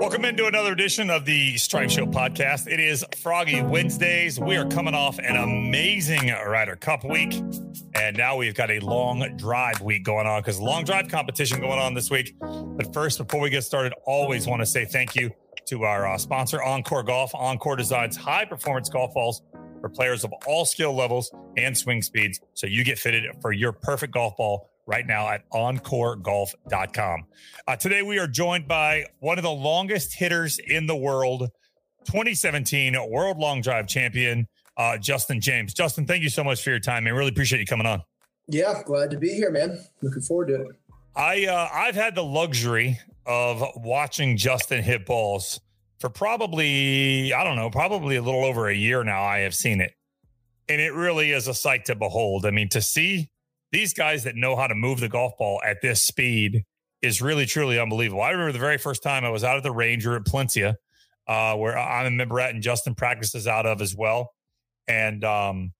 Welcome into another edition of the Stripe Show podcast. It is Froggy Wednesdays. We are coming off an amazing Ryder Cup week, and now we've got a long drive week going on because long drive competition going on this week. But first, before we get started, always want to say thank you to our uh, sponsor, OnCore Golf. OnCore designs high performance golf balls for players of all skill levels and swing speeds, so you get fitted for your perfect golf ball right now at oncoregolf.com. Uh, today, we are joined by one of the longest hitters in the world, 2017 World Long Drive Champion, uh, Justin James. Justin, thank you so much for your time. I really appreciate you coming on. Yeah, glad to be here, man. Looking forward to it. I uh, I've had the luxury of watching Justin hit balls for probably I don't know, probably a little over a year now. I have seen it, and it really is a sight to behold. I mean, to see these guys that know how to move the golf ball at this speed is really truly unbelievable. I remember the very first time I was out at the Ranger at Palencia, uh, where I'm a member at and Justin practices out of as well. And um,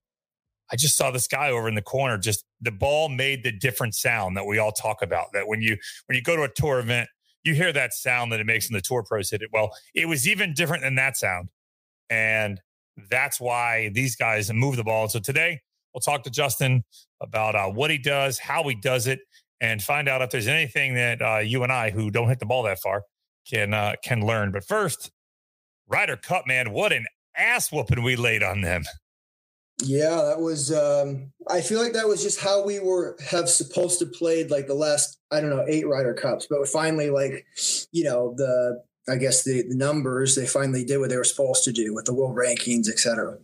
I just saw this guy over in the corner. Just the ball made the different sound that we all talk about. That when you when you go to a tour event, you hear that sound that it makes when the tour pros hit it. Well, it was even different than that sound, and that's why these guys move the ball. So today we'll talk to Justin about uh, what he does, how he does it, and find out if there's anything that uh, you and I, who don't hit the ball that far, can uh, can learn. But first, Ryder Cup, man, what an ass whooping we laid on them. Yeah, that was. Um, I feel like that was just how we were have supposed to played like the last I don't know eight Ryder Cups, but finally, like you know the I guess the, the numbers they finally did what they were supposed to do with the world rankings, etc.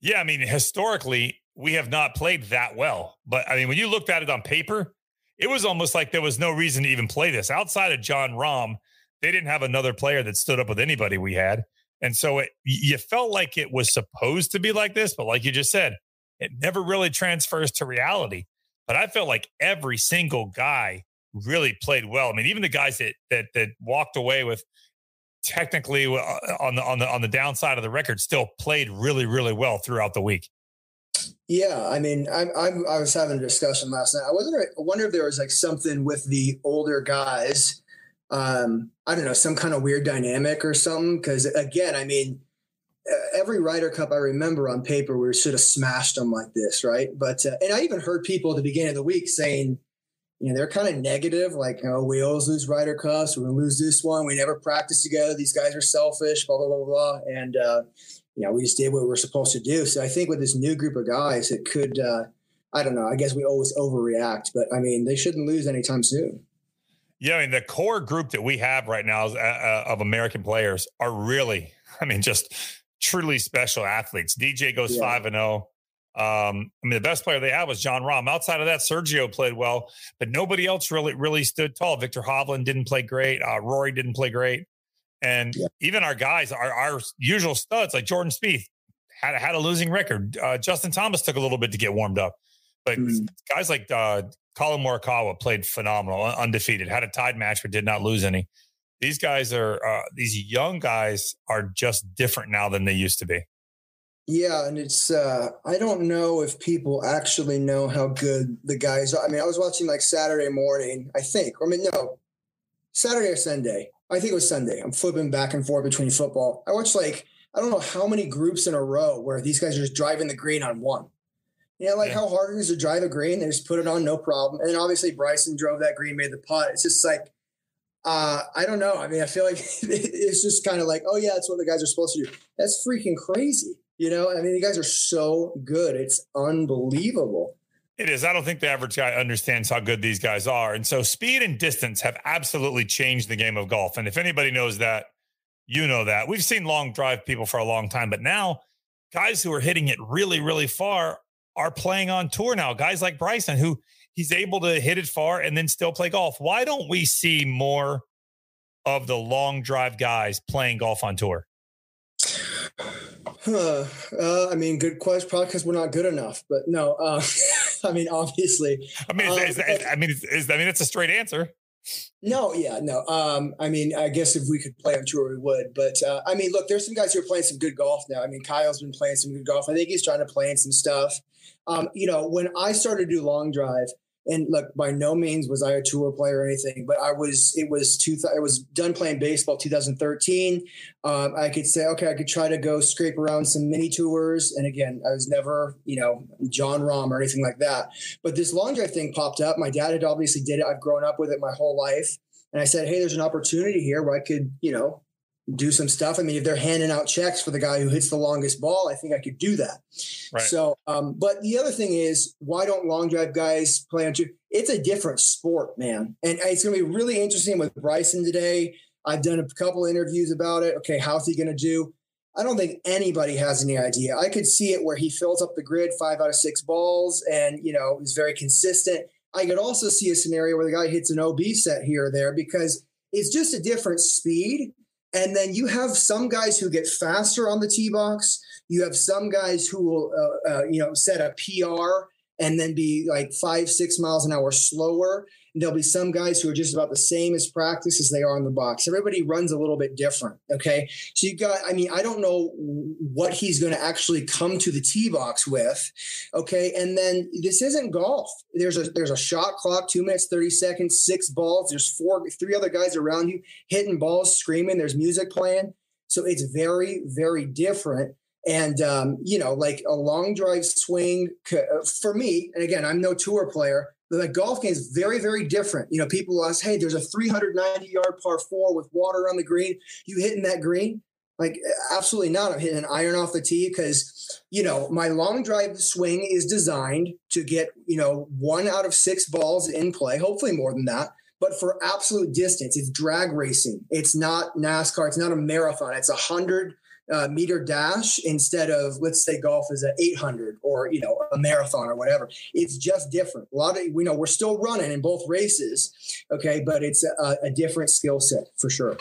Yeah, I mean historically we have not played that well. But I mean, when you looked at it on paper, it was almost like there was no reason to even play this. Outside of Jon Rahm, they didn't have another player that stood up with anybody we had. And so it, you felt like it was supposed to be like this, but like you just said, it never really transfers to reality. But I felt like every single guy really played well. I mean, even the guys that that that walked away with technically uh, on the on the on the downside of the record still played really really well throughout the week. Yeah, I mean, I'm, I'm, i was having a discussion last night. I wasn't. I wonder if there was like something with the older guys. Um, I don't know, some kind of weird dynamic or something. Because again, I mean, every Ryder Cup I remember on paper, we should have smashed them like this, right? But uh, and I even heard people at the beginning of the week saying, you know, they're kind of negative, like, oh, we always lose Ryder Cups. We're gonna lose this one. We never practice together. These guys are selfish. Blah blah blah blah. And uh, you know, we just did what we are supposed to do. So I think with this new group of guys, it could, uh, I don't know. I guess we always overreact, but I mean, they shouldn't lose anytime soon. Yeah, I mean, the core group that we have right now is, uh, uh of American players are really, I mean, just truly special athletes. DJ goes five and zero. Oh. Um, I mean, the best player they had was Jon Rahm. Outside of that, Sergio played well, but nobody else really, really stood tall. Viktor Hovland didn't play great. Uh, Rory didn't play great. And yeah. even our guys, our, our usual studs like Jordan Spieth had, had a losing record. Uh, Justin Thomas took a little bit to get warmed up. But mm-hmm. guys like uh, Collin Morikawa played phenomenal, undefeated, had a tied match but did not lose any. These guys are uh, these young guys are just different now than they used to be. Yeah, and it's uh I don't know if people actually know how good the guys are. I mean, I was watching like Saturday morning, I think. or I mean, no, Saturday or Sunday. I think it was Sunday. I'm flipping back and forth between football. I watched like I don't know how many groups in a row where these guys are just driving the green on one. You know, like yeah. how hard it is to drive a green. They just put it on, no problem. And then obviously Bryson drove that green, made the putt. It's just like uh, I don't know. I mean, I feel like it's just kind of like, oh yeah, that's what the guys are supposed to do. That's freaking crazy. You know, I mean, the guys are so good. It's unbelievable. It is. I don't think the average guy understands how good these guys are. And so speed and distance have absolutely changed the game of golf. And if anybody knows that, you know that. We've seen long drive people for a long time, but now guys who are hitting it really, really far are playing on tour now. Guys like Bryson, who he's able to hit it far and then still play golf. Why don't we see more of the long drive guys playing golf on tour? Huh. Uh, I mean, good question. Probably because we're not good enough. But no, uh, I mean, obviously. I mean, is, um, is, I mean, is, is, I mean, it's a straight answer. No, yeah, no. Um, I mean, I guess if we could play on tour, we would. But uh, I mean, look, there's some guys who are playing some good golf now. I mean, Kyle's been playing some good golf. I think he's trying to play in some stuff. Um, you know, when I started to do long drive, and look, by no means was I a tour player or anything, but I was. It was two. I was done playing baseball 2013. Um, I could say, okay, I could try to go scrape around some mini tours, and again, I was never, you know, Jon Rahm or anything like that. But this long drive thing popped up. My dad had obviously did it. I've grown up with it my whole life, and I said, hey, there's an opportunity here where I could, you know, do some stuff. I mean, if they're handing out checks for the guy who hits the longest ball, I think I could do that. Right. So, um, but the other thing is, why don't long drive guys play on two? It's a different sport, man. And it's going to be really interesting with Bryson today. I've done a couple interviews about it. Okay, how's he going to do? I don't think anybody has any idea. I could see it where he fills up the grid five out of six balls and, you know, is very consistent. I could also see a scenario where the guy hits an OB set here or there because it's just a different speed and then you have some guys who get faster on the tee box. You have some guys who will, uh, uh, you know, set a PR and then be like five, six miles an hour slower. There'll be some guys who are just about the same as practice as they are on the box. Everybody runs a little bit different. Okay. So you got, I mean, I don't know what he's going to actually come to the tee box with. Okay. And then this isn't golf. There's a there's a shot clock, two minutes, 30 seconds, six balls. There's four, three other guys around you hitting balls, screaming. There's music playing. So it's very, very different. And, um, you know, like a long drive swing for me, and again, I'm no tour player, the golf game is very, very different. You know, people ask, hey, there's a 390 yard par four with water on the green. You hitting that green? Like, absolutely not. I'm hitting an iron off the tee because, you know, my long drive swing is designed to get, you know, one out of six balls in play, hopefully more than that. But for absolute distance, it's drag racing. It's not NASCAR. It's not a marathon. It's a hundred uh, meter dash instead of let's say golf is at 800 or you know a marathon or whatever it's just different a lot of we know we're still running in both races okay but it's a, a different skill set for sure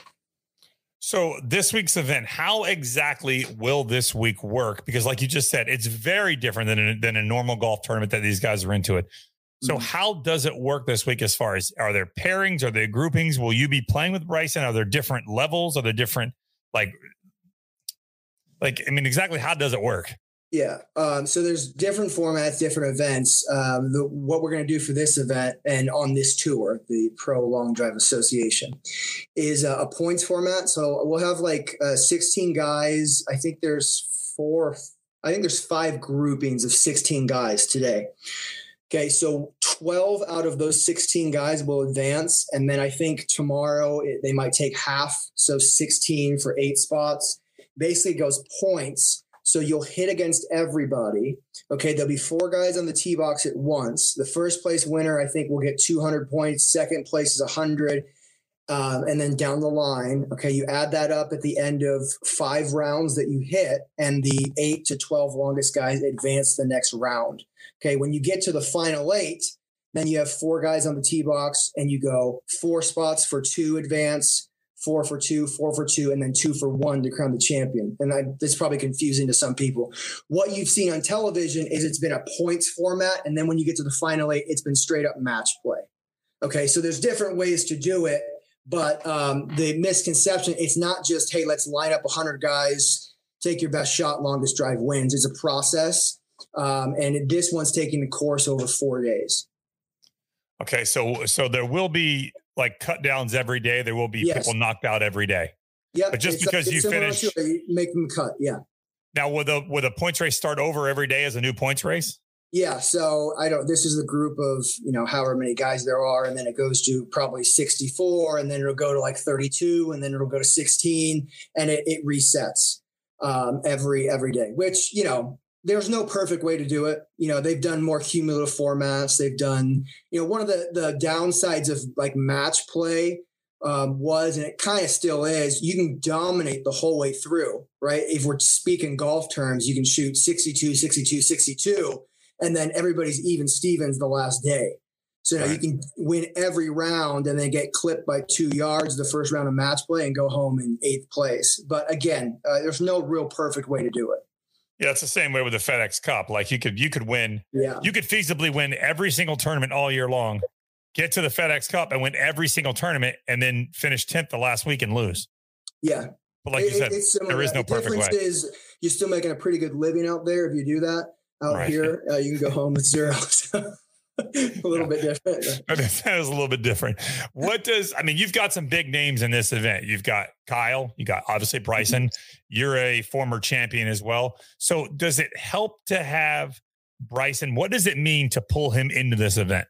so this week's event, how exactly will this week work? Because like you just said, it's very different than a, than a normal golf tournament that these guys are into it. So mm-hmm. how does it work this week as far as are there pairings? Are there groupings? Will you be playing with Bryson? Are there different levels? Are there different like like, I mean, exactly how does it work? Yeah. Um, so there's different formats, different events. Um, the, what we're going to do for this event and on this tour, the Pro Long Drive Association, is a, a points format. So we'll have like uh, 16 guys. I think there's four. I think there's five groupings of 16 guys today. Okay, so 12 out of those 16 guys will advance. And then I think tomorrow it, they might take half. So 16 for eight spots basically goes points. So you'll hit against everybody. Okay, there'll be four guys on the tee box at once. The first place winner, I think, will get 200 points. Second place is 100. Um, and then down the line, okay, you add that up at the end of five rounds that you hit, and the eight to 12 longest guys advance the next round. Okay, when you get to the final eight, then you have four guys on the tee box, and you go four spots for two advance, four for two, four for two, and then two for one to crown the champion. And I, probably confusing to some people. What you've seen on television is it's been a points format, and then when you get to the final eight, it's been straight up match play. Okay, so there's different ways to do it, but um, the misconception it's not just hey, let's line up 100 guys, take your best shot, longest drive wins. It's a process, um, and this one's taking the course over four days. Okay, so so there will be like cut downs every day. There will be yes. people knocked out every day. Yeah, but just because you finish, you make them cut. Yeah. Now, will the will the points race start over every day as a new points race? Yeah. So I don't. This is the group of you know however many guys there are, and then it goes to probably sixty four, and then it'll go to like thirty two, and then it'll go to sixteen, and it, it resets um, every every day. Which you know there's no perfect way to do it. You know, they've done more cumulative formats. They've done, you know, one of the the downsides of like match play um, was, and it kind of still is, you can dominate the whole way through, right? If we're speaking golf terms, you can shoot 62, 62, 62, and then everybody's even Stevens the last day. So right. you can win every round and then get clipped by two yards the first round of match play and go home in eighth place. But again, uh, there's no real perfect way to do it. Yeah, it's the same way with the FedEx Cup. Like you could you could win, yeah. you could feasibly win every single tournament all year long, get to the FedEx Cup and win every single tournament, and then finish tenth the last week and lose. Yeah, but like it, you said, there is no the perfect way. Is you're still making a pretty good living out there if you do that. Out right. here, uh, you can go home with zero. a little bit different. that is a little bit different. What does I mean? You've got some big names in this event. You've got Kyle. You got obviously Bryson. You're a former champion as well. So does it help to have Bryson? What does it mean to pull him into this event?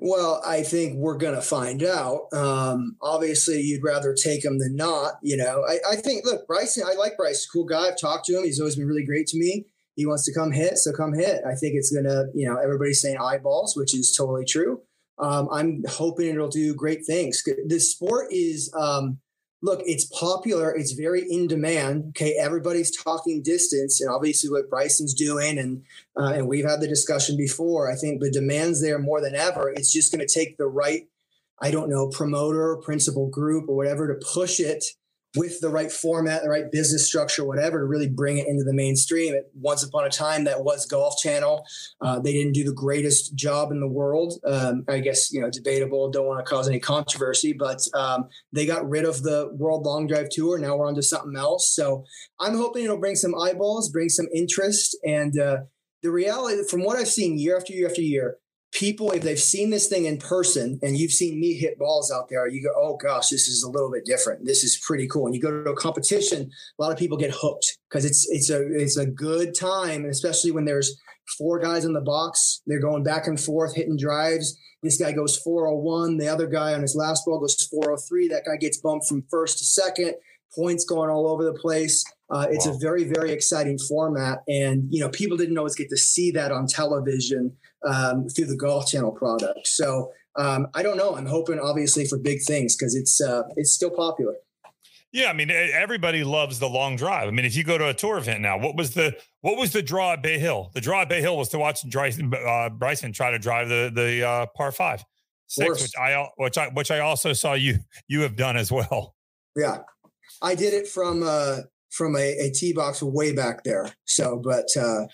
Well, I think we're going to find out. Um, obviously, you'd rather take him than not. You know, I, I think, look, Bryson, I like Bryce, cool guy. I've talked to him. He's always been really great to me. He wants to come hit, so come hit. I think it's to, you know, everybody's saying eyeballs, which is totally true. Um, I'm hoping it'll do great things. This sport is, um, look, it's popular. It's very in demand. Okay, everybody's talking distance, and obviously what Bryson's doing, and uh, and we've had the discussion before. I think the demand's there more than ever. It's just going to take the right, I don't know, promoter, principal group, or whatever to push it with the right format, the right business structure, whatever, to really bring it into the mainstream. It, once upon a time, that was Golf Channel. Uh, they didn't do the greatest job in the world. Um, I guess you know, debatable. Don't want to cause any controversy, but um, they got rid of the World Long Drive Tour. Now we're on to something else. So I'm hoping it'll bring some eyeballs, bring some interest, and uh, the reality, from what I've seen year after year after year, people, if they've seen this thing in person and you've seen me hit balls out there, you go, oh gosh, this is a little bit different. This is pretty cool. And you go to a competition, a lot of people get hooked because it's it's a it's a good time, and especially when there's four guys in the box, they're going back and forth hitting drives. This guy goes 401. The other guy on his last ball goes 403. That guy gets bumped from first to second. Points going all over the place. Uh, it's wow. a very, very exciting format, and you know people didn't always get to see that on television um, through the Golf Channel product. So um, I don't know. I'm hoping, obviously, for big things because it's uh, it's still popular. Yeah, I mean, everybody loves the long drive. I mean, if you go to a tour event now, what was the what was the draw at Bay Hill? The draw at Bay Hill was to watch Bryson, uh, Bryson try to drive the the uh, par five six, which I which I which I also saw you you have done as well. Yeah, I did it from uh, from a, a tee box way back there. So, but uh,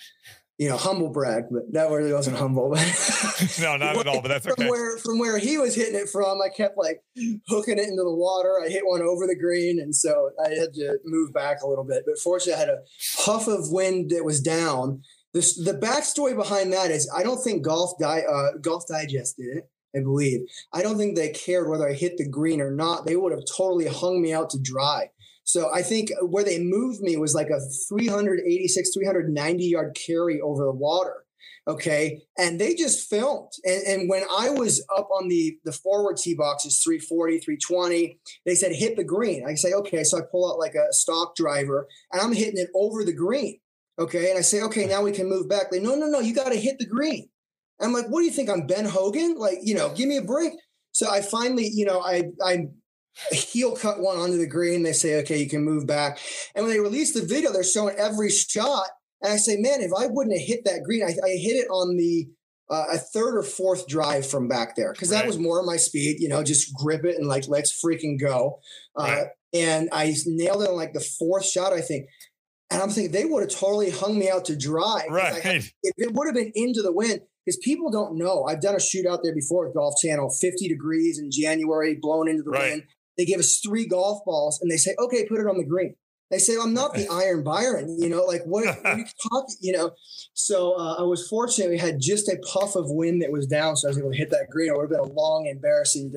you know, humble brag, but that really wasn't humble. no, not at all. But that's okay. From where from where he was hitting it from, I kept like hooking it into the water. I hit one over the green, and so I had to move back a little bit. But fortunately, I had a puff of wind that was down. This, the backstory behind that is I don't think Golf Di, uh, Golf Digest did it. I believe. I don't think they cared whether I hit the green or not. They would have totally hung me out to dry. So I think where they moved me was like a 386, 390 yard carry over the water. Okay. And they just filmed. And, and when I was up on the, the forward tee boxes, 340, 320, they said, hit the green. I say, okay. So I pull out like a stock driver and I'm hitting it over the green. Okay. And I say, okay, now we can move back. They, no, no, no, you got to hit the green. I'm like, what do you think? I'm Ben Hogan? Like, you know, give me a break. So I finally, you know, I, I heel cut one onto the green. They say, okay, you can move back. And when they release the video, they're showing every shot. And I say, man, if I wouldn't have hit that green, I, I hit it on the uh, a third or fourth drive from back there because right. that was more of my speed. You know, just grip it and like let's freaking go. Uh, right. And I nailed it on like the fourth shot, I think. And I'm thinking they would have totally hung me out to dry. Right. Had, it would have been into the wind because people don't know. I've done a shoot out there before with Golf Channel, 50 degrees in January, blown into the right. wind. They give us three golf balls and they say, okay, put it on the green. They say, I'm not the Iron Byron, you know, like what, what are you talking, you know? So uh, I was fortunate we had just a puff of wind that was down. So I was able to hit that green. It would have been a long, embarrassing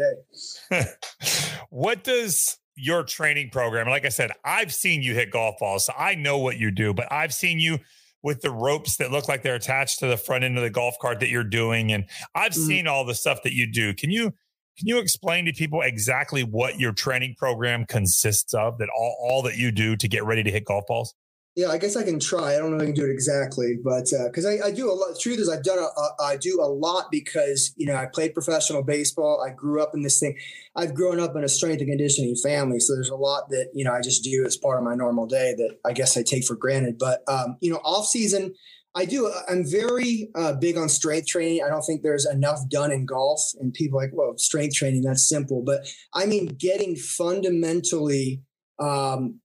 day. what does your training program, like I said, I've seen you hit golf balls, so I know what you do, but I've seen you with the ropes that look like they're attached to the front end of the golf cart that you're doing. And I've mm-hmm. seen all the stuff that you do. Can you can you explain to people exactly what your training program consists of? That all, all that you do to get ready to hit golf balls? Yeah, I guess I can try. I don't know if I can do it exactly, but because uh, I, I, do a lot. The truth is, I've done a, a, I do a lot because you know I played professional baseball. I grew up in this thing. I've grown up in a strength and conditioning family, so there's a lot that you know I just do as part of my normal day that I guess I take for granted. But um, you know, off season, I do. Uh, I'm very uh, big on strength training. I don't think there's enough done in golf. And people like, well, strength training, that's simple. But I mean, getting fundamentally um,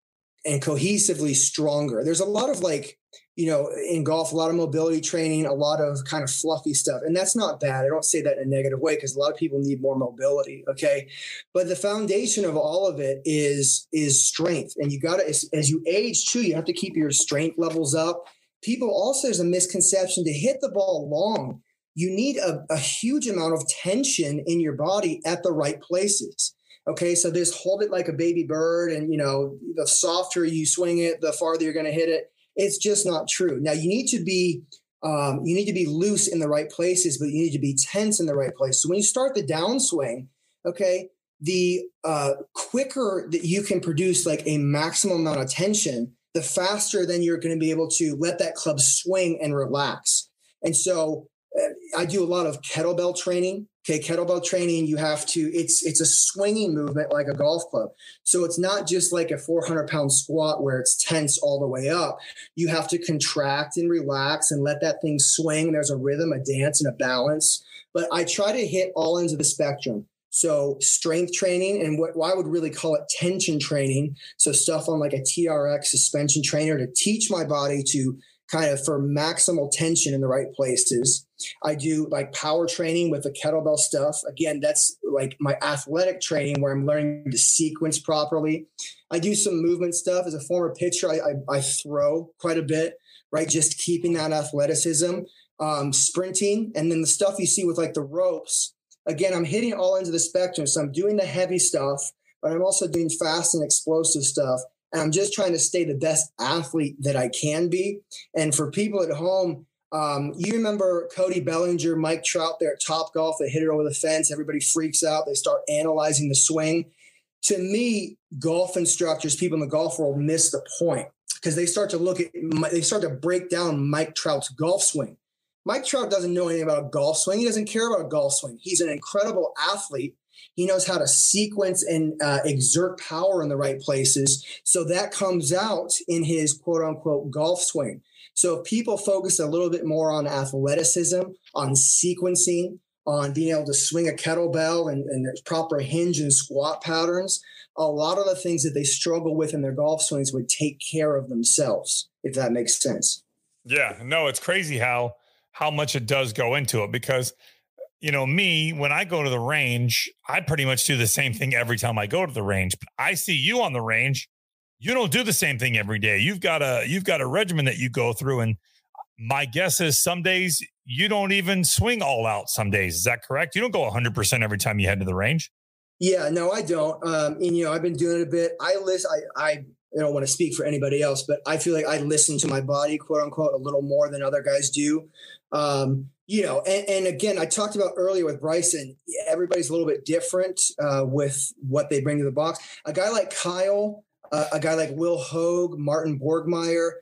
and cohesively stronger. There's a lot of like, you know, in golf, a lot of mobility training, a lot of kind of fluffy stuff. And that's not bad. I don't say that in a negative way because a lot of people need more mobility. Okay. But the foundation of all of it is is strength. And you gotta as, as you age too, you have to keep your strength levels up people also there's a misconception to hit the ball long you need a, a huge amount of tension in your body at the right places. Okay, so this hold it like a baby bird, and you know, the softer you swing it, the farther you're going to hit it. It's just not true. Now you need to be um, you need to be loose in the right places, but you need to be tense in the right place. So when you start the downswing, okay, the uh, quicker that you can produce like a maximum amount of tension, the faster then you're going to be able to let that club swing and relax. And so uh, I do a lot of kettlebell training. Okay, kettlebell training, you have to, it's it's a swinging movement like a golf club. So it's not just like a 400 pound squat where it's tense all the way up. You have to contract and relax and let that thing swing. There's a rhythm, a dance, and a balance. But I try to hit all ends of the spectrum. So strength training and what I would really call it tension training. So stuff on like a TRX suspension trainer to teach my body to kind of for maximal tension in the right places. I do like power training with the kettlebell stuff. Again, that's like my athletic training where I'm learning to sequence properly. I do some movement stuff as a former pitcher. I, I, I throw quite a bit, right? Just keeping that athleticism, um, sprinting, and then the stuff you see with like the ropes. Again, I'm hitting all ends of the spectrum. So I'm doing the heavy stuff, but I'm also doing fast and explosive stuff. And I'm just trying to stay the best athlete that I can be. And for people at home, um, you remember Cody Bellinger, Mike Trout there at Top Golf. They hit it over the fence. Everybody freaks out. They start analyzing the swing. To me, golf instructors, people in the golf world, miss the point because they start to look at, they start to break down Mike Trout's golf swing. Mike Trout doesn't know anything about a golf swing. He doesn't care about a golf swing. He's an incredible athlete he knows how to sequence and uh, exert power in the right places. So that comes out in his quote unquote golf swing. So if people focus a little bit more on athleticism, on sequencing, on being able to swing a kettlebell and, and proper hinge and squat patterns, a lot of the things that they struggle with in their golf swings would take care of themselves, if that makes sense. Yeah, no, it's crazy how how much it does go into it because you know, me, when I go to the range, I pretty much do the same thing every time I go to the range. But I see you on the range. You don't do the same thing every day. You've got a you've got a regimen that you go through. And my guess is some days you don't even swing all out some days. Is that correct? You don't go 100% every time you head to the range? Yeah, no, I don't. Um, and you know, I've been doing it a bit. I list I I don't want to speak for anybody else, but I feel like I listen to my body, quote unquote, a little more than other guys do. Um, you know, and, and, again, I talked about earlier with Bryson, everybody's a little bit different uh, with what they bring to the box. A guy like Kyle, uh, a guy like Will Hogue, Martin Borgmeier,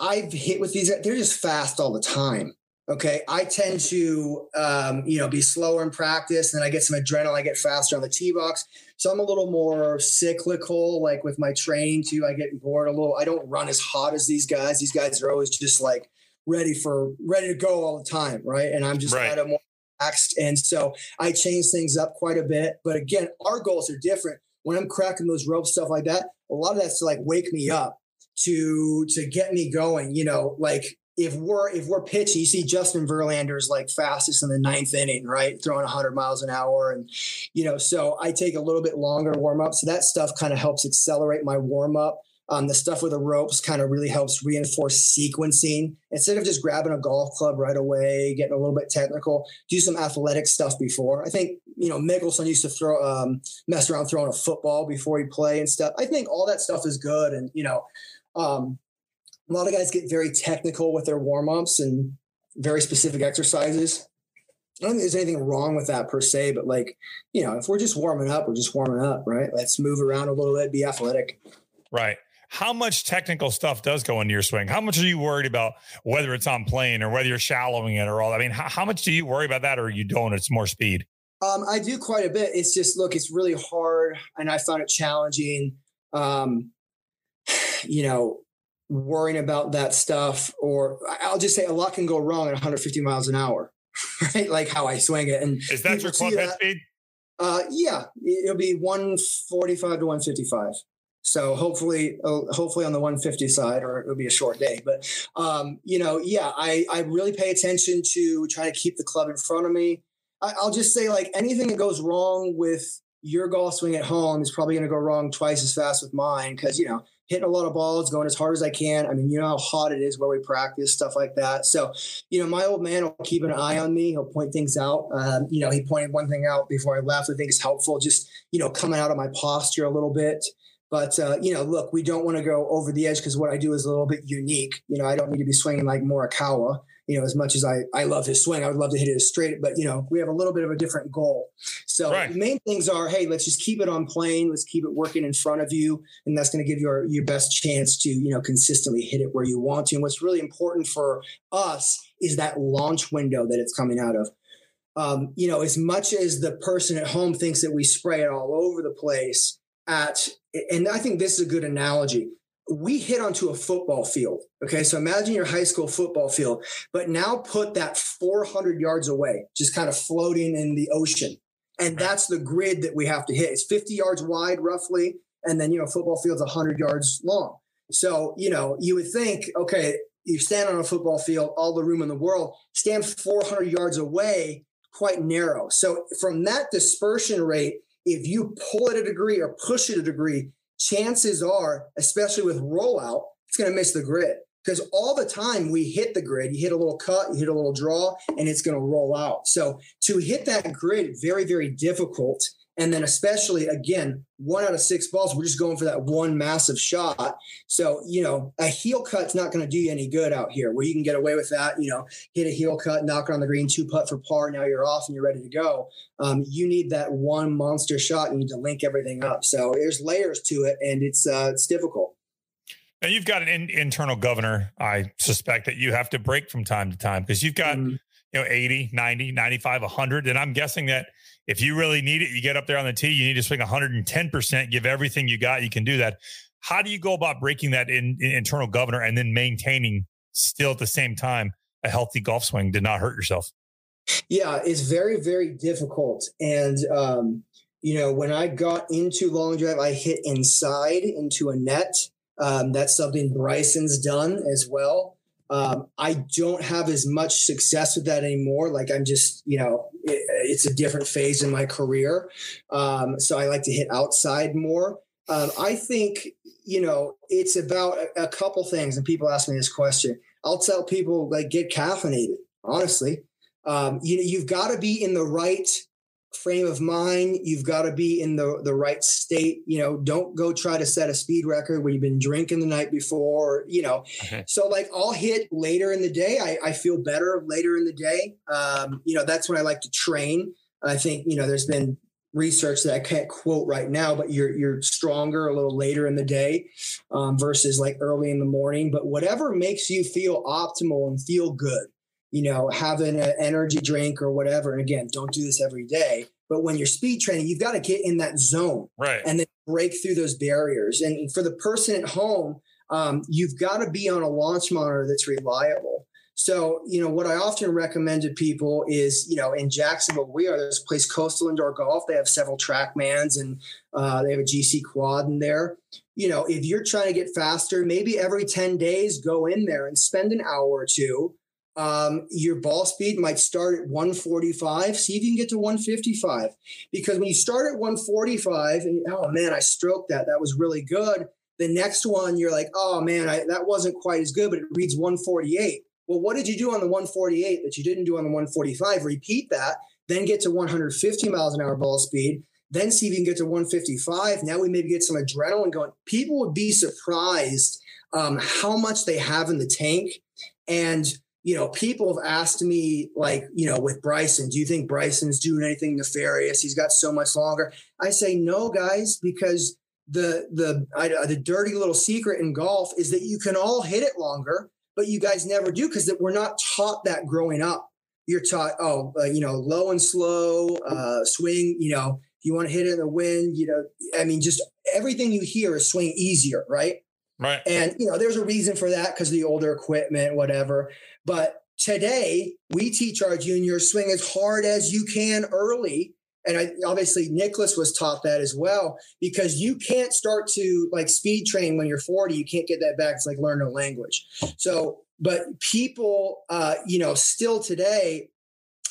I've hit with these, they're just fast all the time. Okay. I tend to, um, you know, be slower in practice and then I get some adrenaline, I get faster on the tee box. So I'm a little more cyclical, like with my training too. I get bored a little. I don't run as hot as these guys. These guys are always just like ready for ready to go all the time, right? And I'm just right. kind of more relaxed. And so I change things up quite a bit. But again, our goals are different. When I'm cracking those ropes, stuff like that, a lot of that's to like wake me up to to get me going. You know, like if we're if we're pitching, you see Justin Verlander's like fastest in the ninth inning, right, throwing 100 miles an hour, and you know, so I take a little bit longer warm up. So that stuff kind of helps accelerate my warm up. Um, the stuff with the ropes kind of really helps reinforce sequencing instead of just grabbing a golf club right away, getting a little bit technical. Do some athletic stuff before. I think you know Mickelson used to throw um, mess around throwing a football before he play and stuff. I think all that stuff is good, and you know, um, a lot of guys get very technical with their warm ups and very specific exercises. I don't think there's anything wrong with that per se, but like, you know, if we're just warming up, we're just warming up, right? Let's move around a little bit, be athletic. Right how much technical stuff does go into your swing? How much are you worried about whether it's on plane or whether you're shallowing it or all? I mean, how, how much do you worry about that or you don't? It's more speed. Um, I do quite a bit. It's just look, it's really hard, and I found it challenging. Um, you know, worrying about that stuff, or I'll just say a lot can go wrong at 150 miles an hour, right? Like how I swing it. And is that your club head speed? Uh, yeah, it'll be 145 to 155. So hopefully, uh, hopefully on the 150 side, or it'll be a short day. But um, you know, yeah, I I really pay attention to try to keep the club in front of me. I, I'll just say like anything that goes wrong with your golf swing at home is probably going to go wrong twice as fast with mine because you know hitting a lot of balls, going as hard as I can. I mean, you know how hot it is where we practice, stuff like that. So, you know, my old man will keep an eye on me. He'll point things out. Um, you know, he pointed one thing out before I left. I think is helpful. Just you know, coming out of my posture a little bit. But uh, you know, look, we don't want to go over the edge because what I do is a little bit unique. You know, I don't need to be swinging like Morikawa you know, as much as I, I love his swing, I would love to hit it straight, but you know, we have a little bit of a different goal. So right. the main things are, hey, let's just keep it on plane. Let's keep it working in front of you. And that's going to give you your, your best chance to, you know, consistently hit it where you want to. And what's really important for us is that launch window that it's coming out of. Um, you know, as much as the person at home thinks that we spray it all over the place at, and I think this is a good analogy we hit onto a football field. Okay. So imagine your high school football field, but now put that 400 yards away, just kind of floating in the ocean. And that's the grid that we have to hit. It's 50 yards wide, roughly. And then, you know, football field's 100 yards long. So, you know, you would think, okay, you stand on a football field, all the room in the world, stand 400 yards away, quite narrow. So, from that dispersion rate, if you pull it a degree or push it a degree, chances are, especially with rollout, it's going to miss the grid because all the time we hit the grid, you hit a little cut, you hit a little draw, and it's going to roll out. So to hit that grid, very, very difficult. And then, especially again, one out of six balls, we're just going for that one massive shot. So, you know, a heel cut's not going to do you any good out here where you can get away with that. You know, hit a heel cut, knock it on the green, two putt for par. Now you're off and you're ready to go. Um, you need that one monster shot. You need to link everything up. So there's layers to it and it's, uh, it's difficult. And you've got an in, internal governor. I suspect that you have to break from time to time because you've got, mm-hmm. you know, 80, 90, 95, 100. And I'm guessing that if you really need it, you get up there on the tee, you need to swing 110%, give everything you got. You can do that. How do you go about breaking that in, in internal governor and then maintaining still at the same time a healthy golf swing to not hurt yourself? Yeah, it's very, very difficult. And, um, you know, when I got into long drive, I hit inside into a net. Um, that's something Bryson's done as well. Um, I don't have as much success with that anymore. Like I'm just, you know, it, it's a different phase in my career. Um, so I like to hit outside more. Um, I think, you know, it's about a, a, couple things. And people ask me this question. I'll tell people like get caffeinated, honestly. Um, you know, you've got to be in the right frame of mind. You've got to be in the, the right state. You know, don't go try to set a speed record when you've been drinking the night before, you know. Okay. So, like, I'll hit later in the day. I, I feel better later in the day. Um, you know, that's when I like to train. I think, you know, there's been research that I can't quote right now, but you're you're stronger a little later in the day um, versus like early in the morning. But whatever makes you feel optimal and feel good, you know, having an energy drink or whatever. And again, don't do this every day. But when you're speed training, you've got to get in that zone, right, and then break through those barriers. And for the person at home, um, you've got to be on a launch monitor that's reliable. So, you know, what I often recommend to people is, you know, in Jacksonville, we are there's a place Coastal Indoor Golf. They have several TrackMans and uh, they have a GC quad in there. You know, if you're trying to get faster, maybe every 10 days, go in there and spend an hour or two um, your ball speed might start at 145. See if you can get to 155. Because when you start at 145, and oh man, I stroked that. That was really good. The next one, you're like, oh man, I, that wasn't quite as good, but it reads 148. Well, what did you do on the 148 that you didn't do on the 145? Repeat that, then get to 150 miles an hour ball speed, then see if you can get to 155. Now we maybe get some adrenaline going. People would be surprised um, how much they have in the tank. And you know, people have asked me, like, you know, with Bryson, do you think Bryson's doing anything nefarious? He's got so much longer. I say no, guys, because the the I, the dirty little secret in golf is that you can all hit it longer, but you guys never do because we're not taught that growing up. You're taught, oh, uh, you know, low and slow, uh, swing. You know, if you want to hit it in the wind, you know, I mean, just everything you hear is swing easier, right? Right. And you know, there's a reason for that because the older equipment, whatever. But today, we teach our juniors swing as hard as you can early. And I, obviously, Nicklaus was taught that as well because you can't start to like speed train when you're 40. You can't get that back. It's like learning a language. So, but people, uh, you know, still today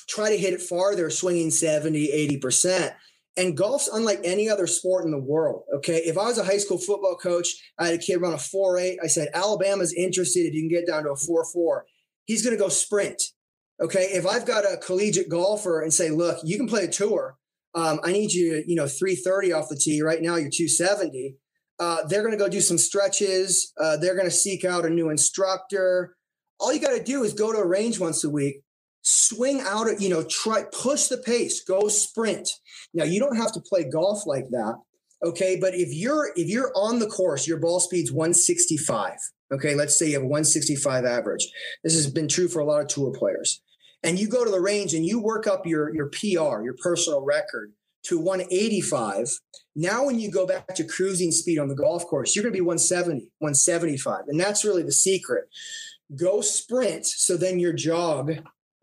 try to hit it farther, swinging 70, 80%. And golf's unlike any other sport in the world. Okay. If I was a high school football coach, I had a kid run a 4 8. I said, Alabama's interested if you can get down to a 4 4. He's going to go sprint. Okay. If I've got a collegiate golfer and say, look, you can play a tour. Um, I need you, you know, 330 off the tee. Right now, you're 270. Uh, they're going to go do some stretches. Uh, they're going to seek out a new instructor. All you got to do is go to a range once a week, swing out, you know, try push the pace, go sprint. Now you don't have to play golf like that, okay? But if you're if you're on the course, your ball speed's 165. Okay, let's say you have 165 average. This has been true for a lot of tour players. And you go to the range and you work up your your PR, your personal record to 185. Now, when you go back to cruising speed on the golf course, you're going to be 170, 175. And that's really the secret. Go sprint so then your jog,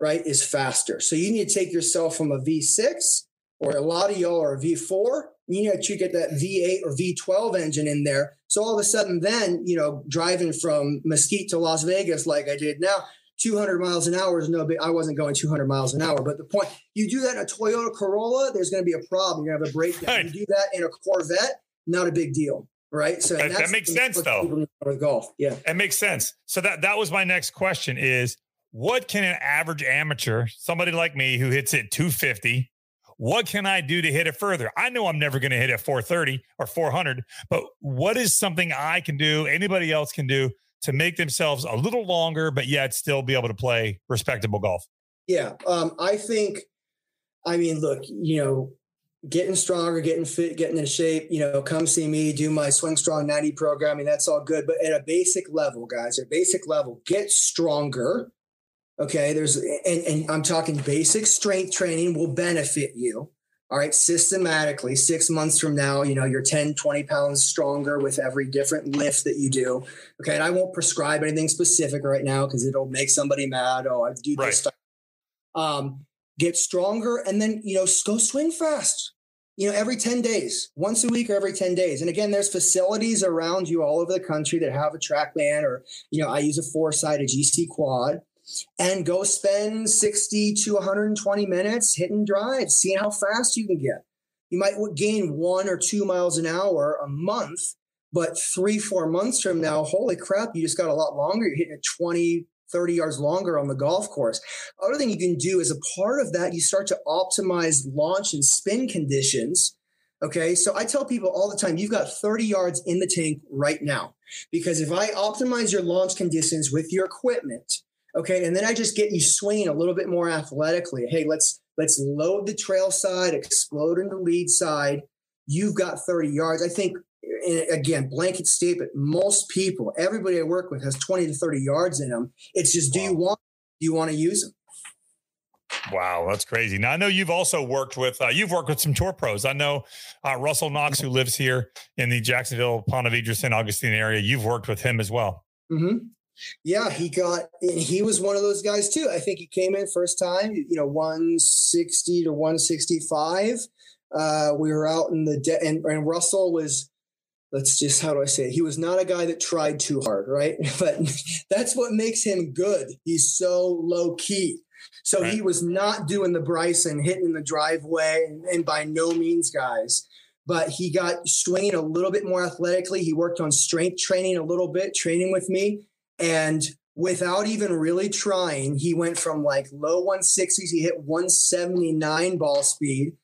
right, is faster. So you need to take yourself from a V6 or a lot of y'all are a V4. You need to get that V8 or V12 engine in there. So all of a sudden, then, you know, driving from Mesquite to Las Vegas like I did now, 200 miles an hour is no big. I wasn't going 200 miles an hour, but the point you do that in a Toyota Corolla, there's going to be a problem. You're going to have a breakdown. Right. You do that in a Corvette, not a big deal, right? So that, that makes sense, though. Golf, yeah, it makes sense. So that that was my next question: is what can an average amateur, somebody like me who hits it 250, what can I do to hit it further? I know I'm never going to hit it 430 or 400, but what is something I can do, anybody else can do to make themselves a little longer, but yet still be able to play respectable golf? Yeah. Um, I think, I mean, look, you know, getting stronger, getting fit, getting in shape, you know, come see me, do my Swing Strong 90 programming. That's all good. But at a basic level, guys, at a basic level, get stronger. Okay. There's, and, and I'm talking basic strength training will benefit you all right, systematically, six months from now, you know, you're 10, 20 pounds stronger with every different lift that you do. Okay. And I won't prescribe anything specific right now because it'll make somebody mad. Oh, I do right. this stuff. Um, get stronger and then, you know, go swing fast, you know, every 10 days, once a week or every 10 days. And again, there's facilities around you all over the country that have a TrackMan or, you know, I use a four sided GC quad and go spend 60 to 120 minutes hitting drives, seeing how fast you can get. You might gain one or two miles an hour a month, but three, four months from now, holy crap, you just got a lot longer. You're hitting it 20, 30 yards longer on the golf course. Other thing you can do is a part of that, you start to optimize launch and spin conditions. Okay. So I tell people all the time, you've got 30 yards in the tank right now. Because if I optimize your launch conditions with your equipment, Okay. And then I just get you swinging a little bit more athletically. Hey, let's let's load the trail side, explode in the lead side. You've got 30 yards. I think again, blanket statement, most people, everybody I work with has 20 to 30 yards in them. It's just, do you want do you want to use them? Wow, that's crazy. Now I know you've also worked with uh, you've worked with some tour pros. I know uh, Russell Knox, who lives here in the Jacksonville, Ponte Vedra, St. Augustine area. You've worked with him as well. Mm-hmm. Yeah, he got he was one of those guys too. I think he came in first time, you know, 160 to 165. Uh, we were out in the de- and, and Russell was let's just how do I say it? He was not a guy that tried too hard, right? But that's what makes him good. He's so low key. So right. he was not doing the Bryson hitting the driveway, and, and by no means, guys but he got swinging a little bit more athletically. He worked on strength training a little bit, training with me. And without even really trying, he went from like low 160s, he hit 179 ball speed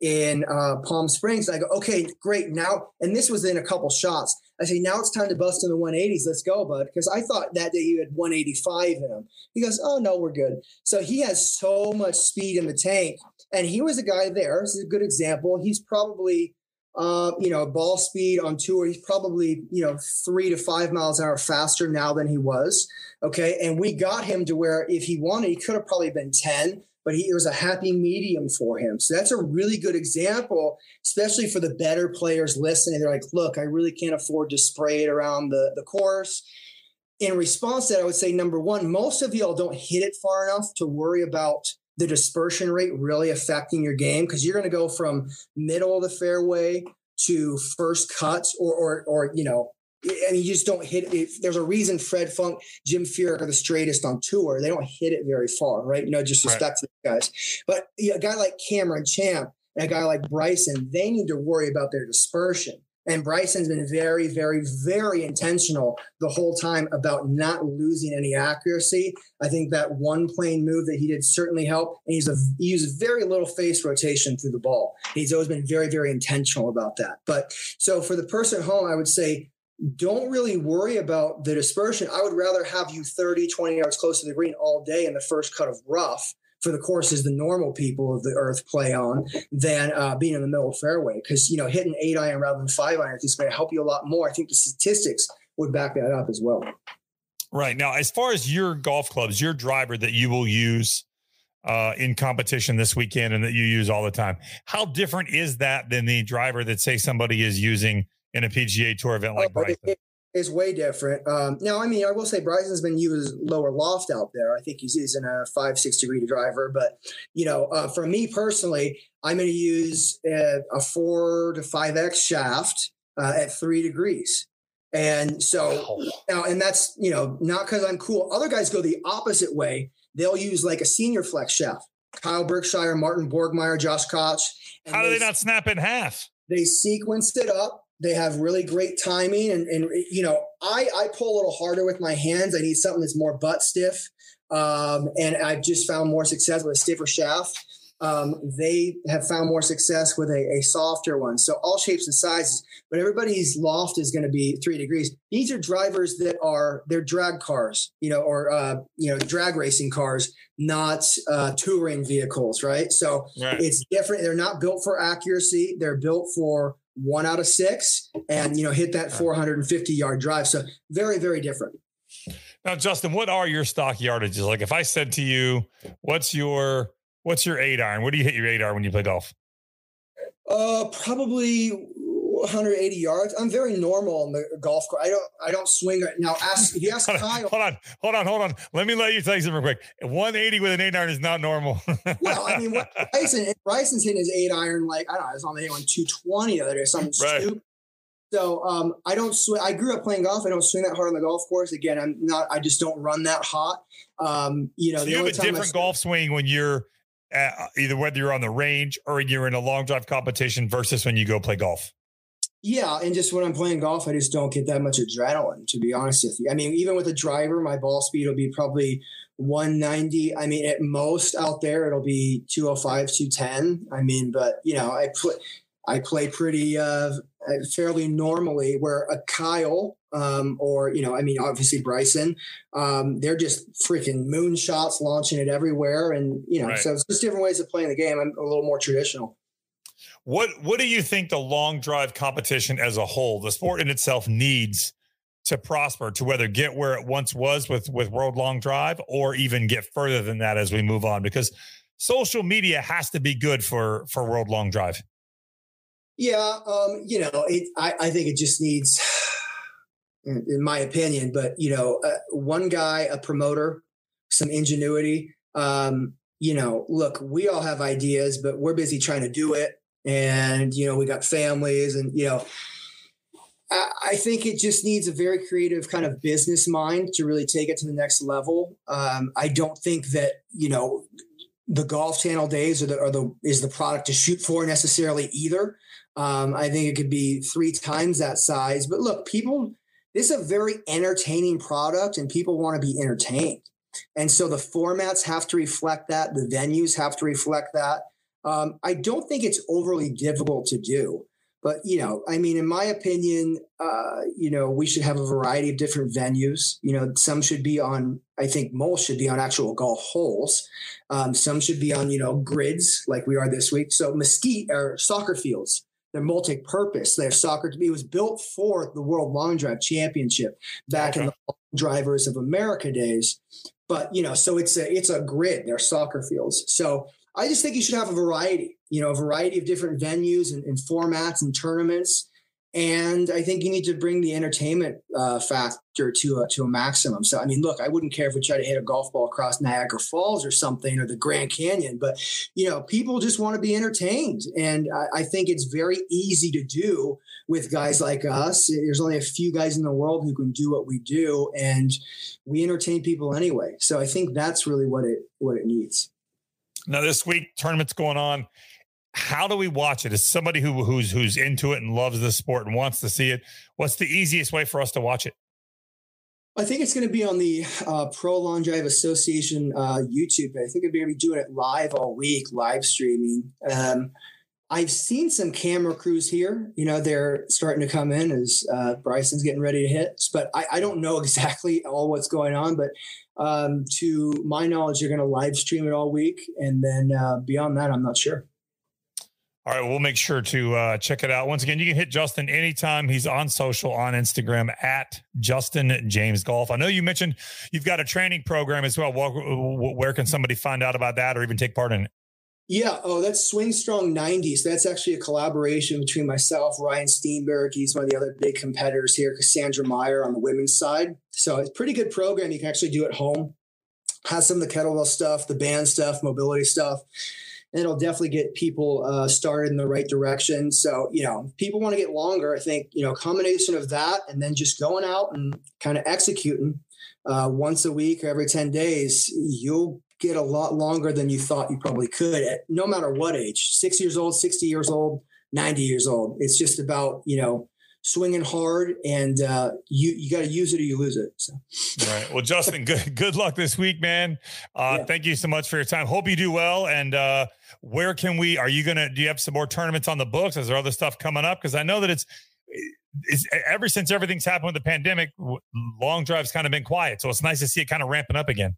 in uh, Palm Springs. I go, okay, great. Now, and this was in a couple shots. I say, now it's time to bust in the 180s. Let's go, bud. Because I thought that day he had 185 in him. He goes, oh, no, we're good. So he has so much speed in the tank. And he was a guy there. This is a good example. He's probably uh, you know, ball speed on tour, he's probably, you know, three to five miles an hour faster now than he was. Okay. And we got him to where if he wanted, he could have probably been 10, but he, it was a happy medium for him. So that's a really good example, especially for the better players listening. They're like, look, I really can't afford to spray it around the, the course. In response to that, I would say number one, most of y'all don't hit it far enough to worry about the dispersion rate really affecting your game because you're going to go from middle of the fairway to first cuts or or or you know and you just don't hit it. There's a reason Fred Funk, Jim Furyk are the straightest on tour. They don't hit it very far, right? No disrespect right. to the guys. But you know, a guy like Cameron Champ, and a guy like Bryson, they need to worry about their dispersion. And Bryson's been very, very, very intentional the whole time about not losing any accuracy. I think that one plane move that he did certainly helped. And he's a he used very little face rotation through the ball. He's always been very, very intentional about that. But so for the person at home, I would say don't really worry about the dispersion. I would rather have you 30, 20 yards close to the green all day in the first cut of rough for the courses the normal people of the earth play on than uh, being in the middle of fairway. Because you know, hitting eight iron rather than five iron is going to help you a lot more. I think the statistics would back that up as well. Right now, as far as your golf clubs, your driver that you will use uh, in competition this weekend and that you use all the time, how different is that than the driver that say somebody is using in a PGA Tour event like oh, Bryson? Is way different. Um, now, I mean, I will say Bryson's been using lower loft out there. I think he's using a five, six degree driver. But, you know, uh, for me personally, I'm going to use a, a, four to five X shaft uh, at three degrees. And so now, and that's, you know, not because I'm cool. Other guys go the opposite way. They'll use like a senior flex shaft. Kyle Berkshire, Martin Borgmeier, Josh Koch. How do they, they not snap in half? They sequenced it up they have really great timing, and, and you know, I I pull a little harder with my hands. I need something that's more butt stiff, um, and I've just found more success with a stiffer shaft. Um, they have found more success with a, a, softer one. So all shapes and sizes, but everybody's loft is going to be three degrees. These are drivers that are they're drag cars, you know, or uh, you know, drag racing cars, not uh, touring vehicles, right? So right. it's different. They're not built for accuracy. They're built for one out of six and you know hit that 450 yard drive. So very very different. Now justin what are your stock yardages? Like if i said to you what's your what's your eight iron? What do you hit your eight iron when you play golf? Uh probably 180 yards. I'm very normal on the golf course. I don't I don't swing it. Now ask if you ask hold Kyle. Hold on, hold on, hold on. Let me let you tell you something real quick. 180 with an eight iron is not normal. well, I mean what Bryson Bryson's hitting his eight iron like I don't know, it's on the on 220 the other day, something right. stupid. So um, I don't swing. I grew up playing golf. I don't swing that hard on the golf course. Again, I'm not. I just don't run that hot. Um, you know, so you have a different golf swing when you're at, either whether you're on the range or you're in a long drive competition versus when you go play golf. Yeah, and just when I'm playing golf, I just don't get that much adrenaline. To be honest with you, I mean, even with a driver, my ball speed will be probably 190. I mean, at most out there, it'll be 205, 210. I mean, but you know, I play, I play pretty uh, fairly normally. Where a Kyle, um, or you know, I mean, obviously Bryson, um, they're just freaking moonshots, launching it everywhere, and you know, right. so it's just different ways of playing the game. I'm a little more traditional. What What do you think the long drive competition as a whole, the sport in itself, needs to prosper to whether get where it once was with with World Long Drive or even get further than that as we move on? Because social media has to be good for for World Long Drive. Yeah, um, you know, it, I, I think it just needs, in my opinion, but you know, uh, one guy, a promoter, some ingenuity. Um, you know, look, we all have ideas, but we're busy trying to do it and you know we got families and you know I, think it just needs a very creative kind of business mind to really take it to the next level. Um, I don't think that you know the golf channel days are the, are the is the product to shoot for necessarily either. Um, I think it could be three times that size. But look, people, this is a very entertaining product, and people want to be entertained. And so the formats have to reflect that. The venues have to reflect that. Um, I don't think it's overly difficult to do. But, you know, I mean, in my opinion, uh, you know, we should have a variety of different venues. You know, some should be on, I think most should be on actual golf holes. Um, some should be on, you know, grids like we are this week. So mesquite or soccer fields, they're multi-purpose. They're soccer. To me. It was built for the World Long Drive Championship back in the Drivers of America days. But you know, so it's a it's a grid. They're soccer fields. So I just think you should have a variety, you know, a variety of different venues and, and formats and tournaments. And I think you need to bring the entertainment uh, factor to a, to a maximum. So, I mean, look, I wouldn't care if we try to hit a golf ball across Niagara Falls or something or the Grand Canyon, but, you know, people just want to be entertained. And I, I think it's very easy to do with guys like us. There's only a few guys in the world who can do what we do, and we entertain people anyway. So I think that's really what it what it needs. Now, this week, tournament's going on. how do we watch it? As somebody who who's who's into it and loves the sport and wants to see it, what's the easiest way for us to watch it? I think it's going to be on the uh, Pro Long Drive Association uh, YouTube. I think they're going to be doing it live all week, live streaming. Um, I've seen some camera crews here. You know, they're starting to come in as uh, Bryson's getting ready to hit. But I, I, don't know exactly all what's going on. But um, to my knowledge, they're going to live stream it all week, and then uh, beyond that, I'm not sure. All right, we'll make sure to uh, check it out. Once again, you can hit Justin anytime. He's on social on Instagram at Justin James Golf. I know you mentioned you've got a training program as well. Where can somebody find out about that or even take part in it? Yeah. Oh, that's Swing Strong 90s. That's actually a collaboration between myself, Ryan Steenberg. He's one of the other big competitors here, Cassandra Meyer on the women's side. So it's a pretty good program. You can actually do at home. Has some of the kettlebell stuff, the band stuff, mobility stuff and it'll definitely get people uh, started in the right direction. So, you know, people want to get longer. I think, you know, combination of that and then just going out and kind of executing uh, once a week or every 10 days, you'll get a lot longer than you thought you probably could at no matter what age, six years old, 60 years old, 90 years old. It's just about, you know, swinging hard, and uh, you you got to use it or you lose it. So. Right. Well, Justin, good good luck this week, man. Uh, yeah. Thank you so much for your time. Hope you do well. And uh, where can we? Are you gonna? Do you have some more tournaments on the books? Is there other stuff coming up? Because I know that it's. It's, ever since everything's happened with the pandemic, long drive's kind of been quiet. So it's nice to see it kind of ramping up again.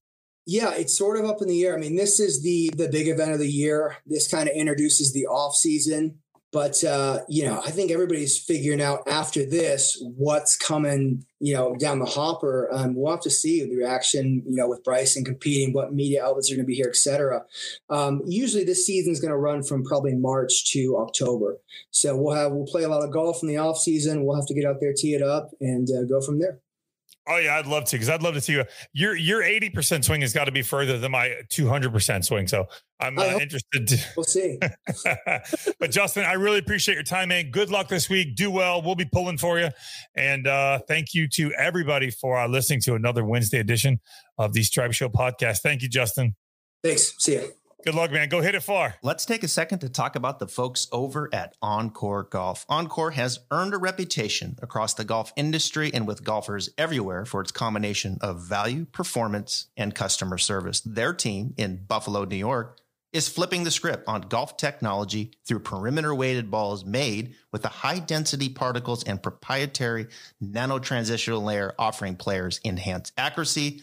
Yeah, it's sort of up in the air. I mean, this is the the big event of the year. This kind of introduces the off season. But uh, you know, I think everybody's figuring out after this what's coming, you know, down the hopper. Um, we'll have to see the reaction, you know, with Bryson competing, what media outlets are going to be here, et cetera. Um, usually, this season is going to run from probably March to October. So we'll have we'll play a lot of golf in the off season. We'll have to get out there, tee it up, and uh, go from there. Oh yeah, I'd love to because I'd love to see you. Your your eighty percent swing has got to be further than my two hundred percent swing. So I'm uh, interested. To... We'll see. but Justin, I really appreciate your time, man. Good luck this week. Do well. We'll be pulling for you. And uh, thank you to everybody for uh, listening to another Wednesday edition of the Stripe Show podcast. Thank you, Justin. Thanks. See you. Good luck, man. Go hit it far. Let's take a second to talk about the folks over at OnCore Golf. OnCore has earned a reputation across the golf industry and with golfers everywhere for its combination of value, performance, and customer service. Their team in Buffalo, New York, is flipping the script on golf technology through perimeter weighted balls made with the high density particles and proprietary nano transitional layer offering players enhanced accuracy